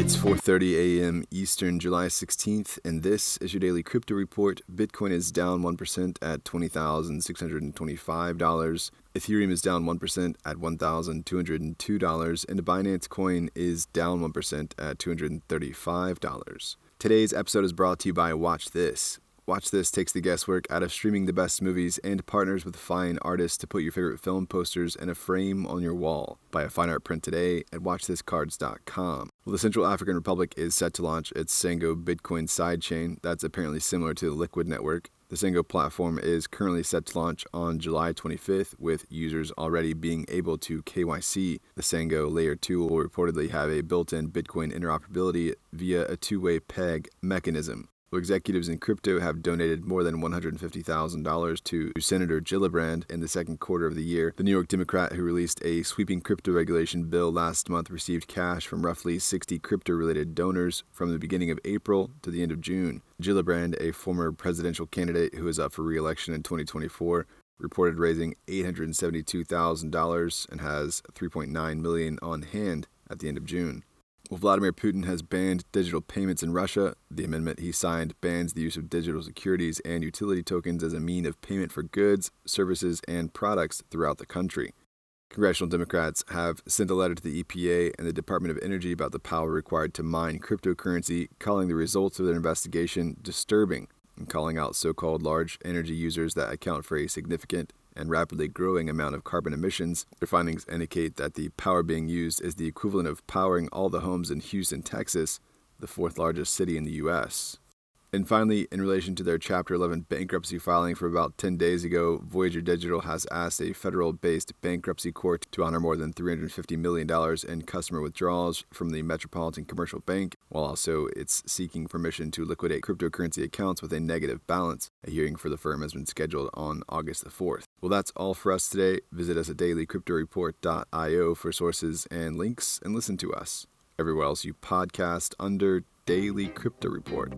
It's 4:30 a.m. Eastern, July 16th, and this is your daily crypto report. Bitcoin is down 1% at $20,625. Ethereum is down 1% at $1,202, and the Binance Coin is down 1% at $235. Today's episode is brought to you by Watch This. Watch This takes the guesswork out of streaming the best movies and partners with fine artists to put your favorite film posters in a frame on your wall. Buy a fine art print today at watchthiscards.com. Well, the Central African Republic is set to launch its Sango Bitcoin sidechain that's apparently similar to the Liquid network. The Sango platform is currently set to launch on July 25th, with users already being able to KYC. The Sango Layer 2 will reportedly have a built in Bitcoin interoperability via a two way peg mechanism. Executives in crypto have donated more than $150,000 to Senator Gillibrand in the second quarter of the year. The New York Democrat who released a sweeping crypto regulation bill last month received cash from roughly 60 crypto related donors from the beginning of April to the end of June. Gillibrand, a former presidential candidate who is up for re election in 2024, reported raising $872,000 and has 3.9 million on hand at the end of June. Well, Vladimir Putin has banned digital payments in Russia. The amendment he signed bans the use of digital securities and utility tokens as a mean of payment for goods, services, and products throughout the country. Congressional Democrats have sent a letter to the EPA and the Department of Energy about the power required to mine cryptocurrency, calling the results of their investigation disturbing and calling out so called large energy users that account for a significant and rapidly growing amount of carbon emissions. Their findings indicate that the power being used is the equivalent of powering all the homes in Houston, Texas, the fourth largest city in the U.S. And finally, in relation to their Chapter 11 bankruptcy filing from about 10 days ago, Voyager Digital has asked a federal based bankruptcy court to honor more than $350 million in customer withdrawals from the Metropolitan Commercial Bank, while also it's seeking permission to liquidate cryptocurrency accounts with a negative balance. A hearing for the firm has been scheduled on August the 4th. Well, that's all for us today. Visit us at dailycryptoreport.io for sources and links and listen to us everywhere else you podcast under Daily Crypto Report.